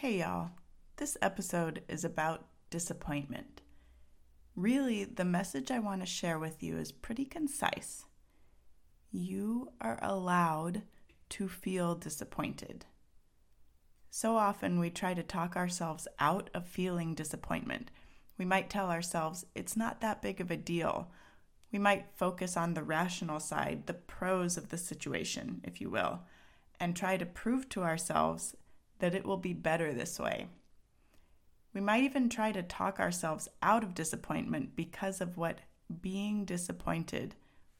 Hey y'all, this episode is about disappointment. Really, the message I want to share with you is pretty concise. You are allowed to feel disappointed. So often we try to talk ourselves out of feeling disappointment. We might tell ourselves it's not that big of a deal. We might focus on the rational side, the pros of the situation, if you will, and try to prove to ourselves that it will be better this way. We might even try to talk ourselves out of disappointment because of what being disappointed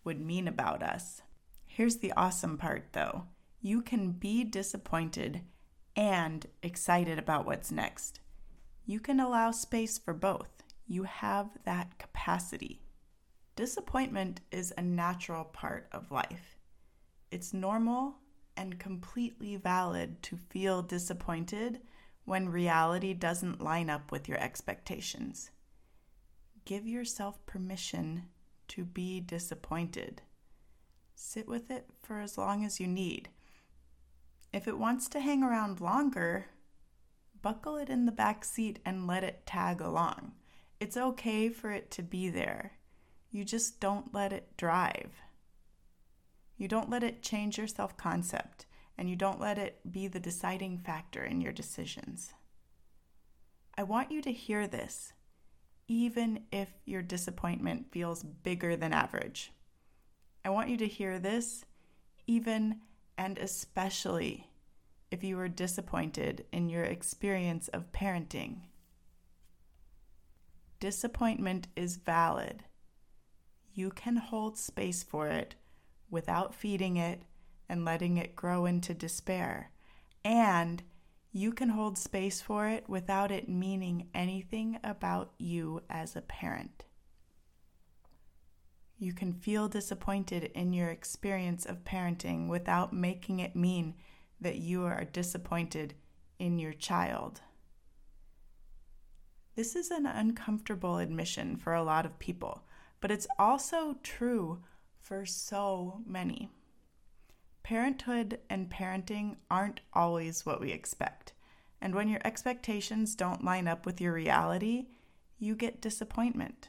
would mean about us. Here's the awesome part though you can be disappointed and excited about what's next. You can allow space for both. You have that capacity. Disappointment is a natural part of life. It's normal and completely valid to feel disappointed when reality doesn't line up with your expectations. Give yourself permission to be disappointed. Sit with it for as long as you need. If it wants to hang around longer, buckle it in the back seat and let it tag along. It's okay for it to be there. You just don't let it drive. You don't let it change your self concept, and you don't let it be the deciding factor in your decisions. I want you to hear this, even if your disappointment feels bigger than average. I want you to hear this, even and especially if you were disappointed in your experience of parenting. Disappointment is valid. You can hold space for it without feeding it and letting it grow into despair. And you can hold space for it without it meaning anything about you as a parent. You can feel disappointed in your experience of parenting without making it mean that you are disappointed in your child. This is an uncomfortable admission for a lot of people, but it's also true for so many. Parenthood and parenting aren't always what we expect. And when your expectations don't line up with your reality, you get disappointment.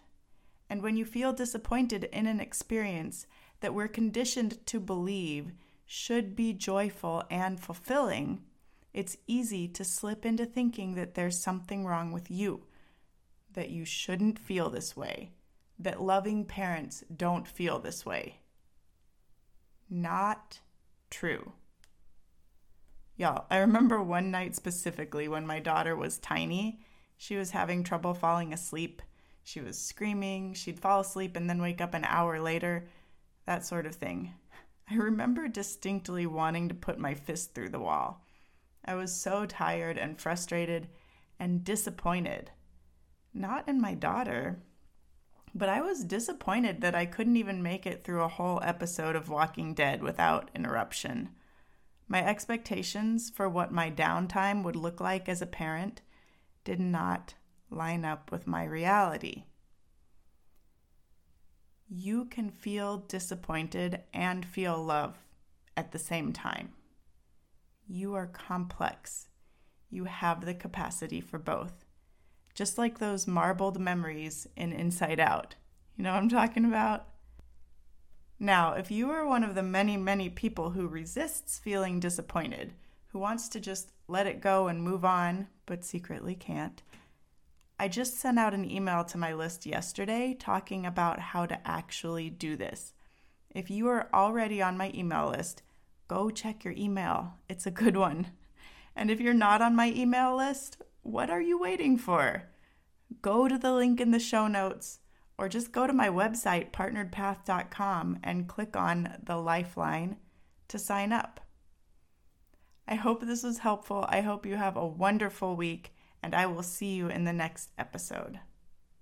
And when you feel disappointed in an experience that we're conditioned to believe should be joyful and fulfilling, it's easy to slip into thinking that there's something wrong with you, that you shouldn't feel this way, that loving parents don't feel this way. Not true. Y'all, I remember one night specifically when my daughter was tiny. She was having trouble falling asleep. She was screaming. She'd fall asleep and then wake up an hour later, that sort of thing. I remember distinctly wanting to put my fist through the wall. I was so tired and frustrated and disappointed. Not in my daughter, but I was disappointed that I couldn't even make it through a whole episode of Walking Dead without interruption. My expectations for what my downtime would look like as a parent did not line up with my reality. You can feel disappointed and feel love at the same time. You are complex. You have the capacity for both just like those marbled memories in Inside Out. You know what I'm talking about? Now, if you are one of the many, many people who resists feeling disappointed, who wants to just let it go and move on, but secretly can't, I just sent out an email to my list yesterday talking about how to actually do this. If you are already on my email list, go check your email. It's a good one. And if you're not on my email list, what are you waiting for? Go to the link in the show notes, or just go to my website, partneredpath.com, and click on the Lifeline to sign up. I hope this was helpful. I hope you have a wonderful week, and I will see you in the next episode.